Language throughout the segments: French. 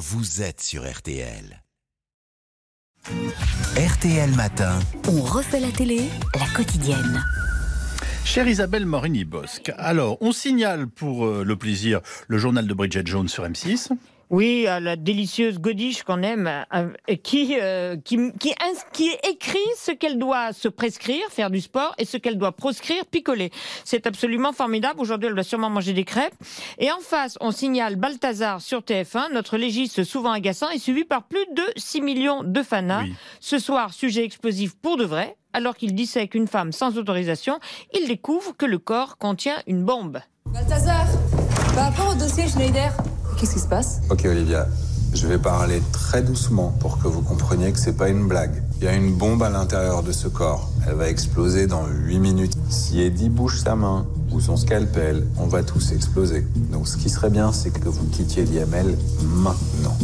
vous êtes sur RTL. RTL Matin. On refait la télé, la quotidienne. Chère Isabelle Morini-Bosque, alors on signale pour euh, le plaisir le journal de Bridget Jones sur M6. Oui, à la délicieuse Godiche qu'on aime, euh, qui, euh, qui, qui, ins- qui écrit ce qu'elle doit se prescrire, faire du sport, et ce qu'elle doit proscrire, picoler. C'est absolument formidable. Aujourd'hui, elle doit sûrement manger des crêpes. Et en face, on signale Balthazar sur TF1, notre légiste souvent agaçant, est suivi par plus de 6 millions de fanas. Oui. Ce soir, sujet explosif pour de vrai. Alors qu'il dissèque une femme sans autorisation, il découvre que le corps contient une bombe. Balthazar, par rapport au dossier Schneider, qu'est-ce qui se passe Ok Olivia, je vais parler très doucement pour que vous compreniez que c'est pas une blague. Il y a une bombe à l'intérieur de ce corps. Elle va exploser dans 8 minutes. Si Eddie bouge sa main ou son scalpel, on va tous exploser. Donc ce qui serait bien, c'est que vous quittiez l'IML maintenant.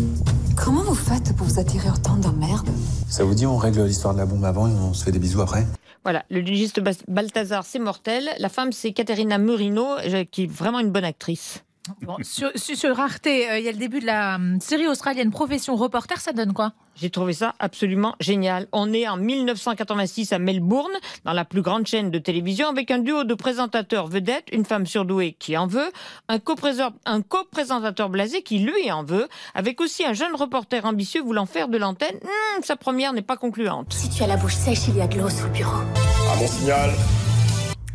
Comment vous faites pour vous attirer autant d'emmerde Ça vous dit on règle l'histoire de la bombe avant et on se fait des bisous après Voilà, le légiste Balthazar, c'est mortel. La femme, c'est Caterina Murino, euh, qui est vraiment une bonne actrice. Bon, sur, sur- sur Arte, euh, il y a le début de la hum, série australienne Profession Reporter, ça donne quoi? J'ai trouvé ça absolument génial. On est en 1986 à Melbourne, dans la plus grande chaîne de télévision, avec un duo de présentateurs vedettes, une femme surdouée qui en veut, un co-présentateur blasé qui lui en veut, avec aussi un jeune reporter ambitieux voulant faire de l'antenne. Hmm, sa première n'est pas concluante. Si tu as la bouche sèche, il y a de l'eau sous le bureau. À mon signal.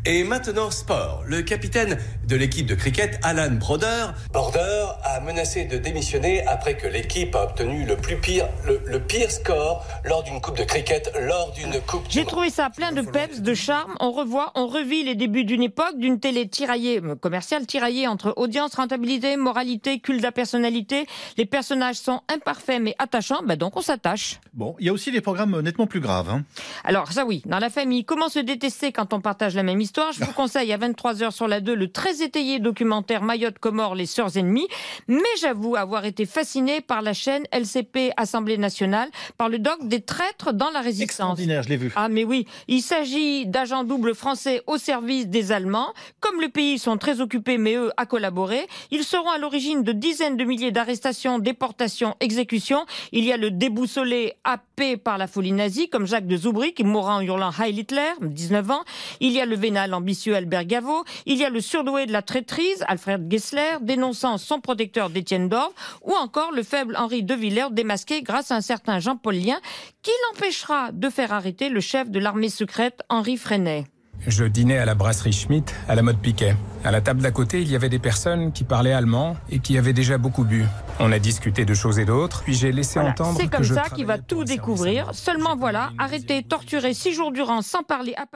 Et maintenant, sport. Le capitaine de l'équipe de cricket, Alan Broder, Border, a menacé de démissionner après que l'équipe a obtenu le plus pire, le, le pire score lors d'une coupe de cricket, lors d'une coupe. J'ai trouvé ça plein de peps, de charme. On revoit, on revit les débuts d'une époque, d'une télé tiraillée, euh, commerciale tiraillée entre audience, rentabilité, moralité, culte de la personnalité. Les personnages sont imparfaits mais attachants, bah donc on s'attache. Bon, il y a aussi des programmes nettement plus graves. hein. Alors ça oui, dans la famille, comment se détester quand on partage la même histoire Je vous conseille à 23h sur la 2 le très étayé documentaire Mayotte Comore, les sœurs ennemies. Mais j'avoue avoir été fasciné par la chaîne LCP Assemblée nationale, par le doc des traîtres dans la résistance. Extraordinaire, je l'ai vu. Ah mais oui, il s'agit d'agents doubles français au service des Allemands. Comme le pays sont très occupés, mais eux à collaborer, ils seront à l'origine de dizaines de milliers d'arrestations, déportations, exécutions. Il y a le déboussolé happé par la folie nazie, comme Jacques de Zoubry, qui mourra en hurlant Heil Hitler, 19 ans. Il y a le vénal ambitieux Albert Gaveau. Il y a le surdoué de la traîtrise, Alfred Gessler, dénonçant son protecteur d'Étienne Dorve. Ou encore le faible Henri de Villers, démasqué grâce à un certain Jean-Paul Lien, qui l'empêchera de faire arrêter le chef de l'armée secrète, Henri Freinet. Je dînais à la brasserie Schmitt, à la mode Piquet. À la table d'à côté, il y avait des personnes qui parlaient allemand et qui avaient déjà beaucoup bu. On a discuté de choses et d'autres, puis j'ai laissé Voilà, entendre C'est comme ça qu'il va tout découvrir. Seulement voilà, arrêté, torturé six jours durant sans parler à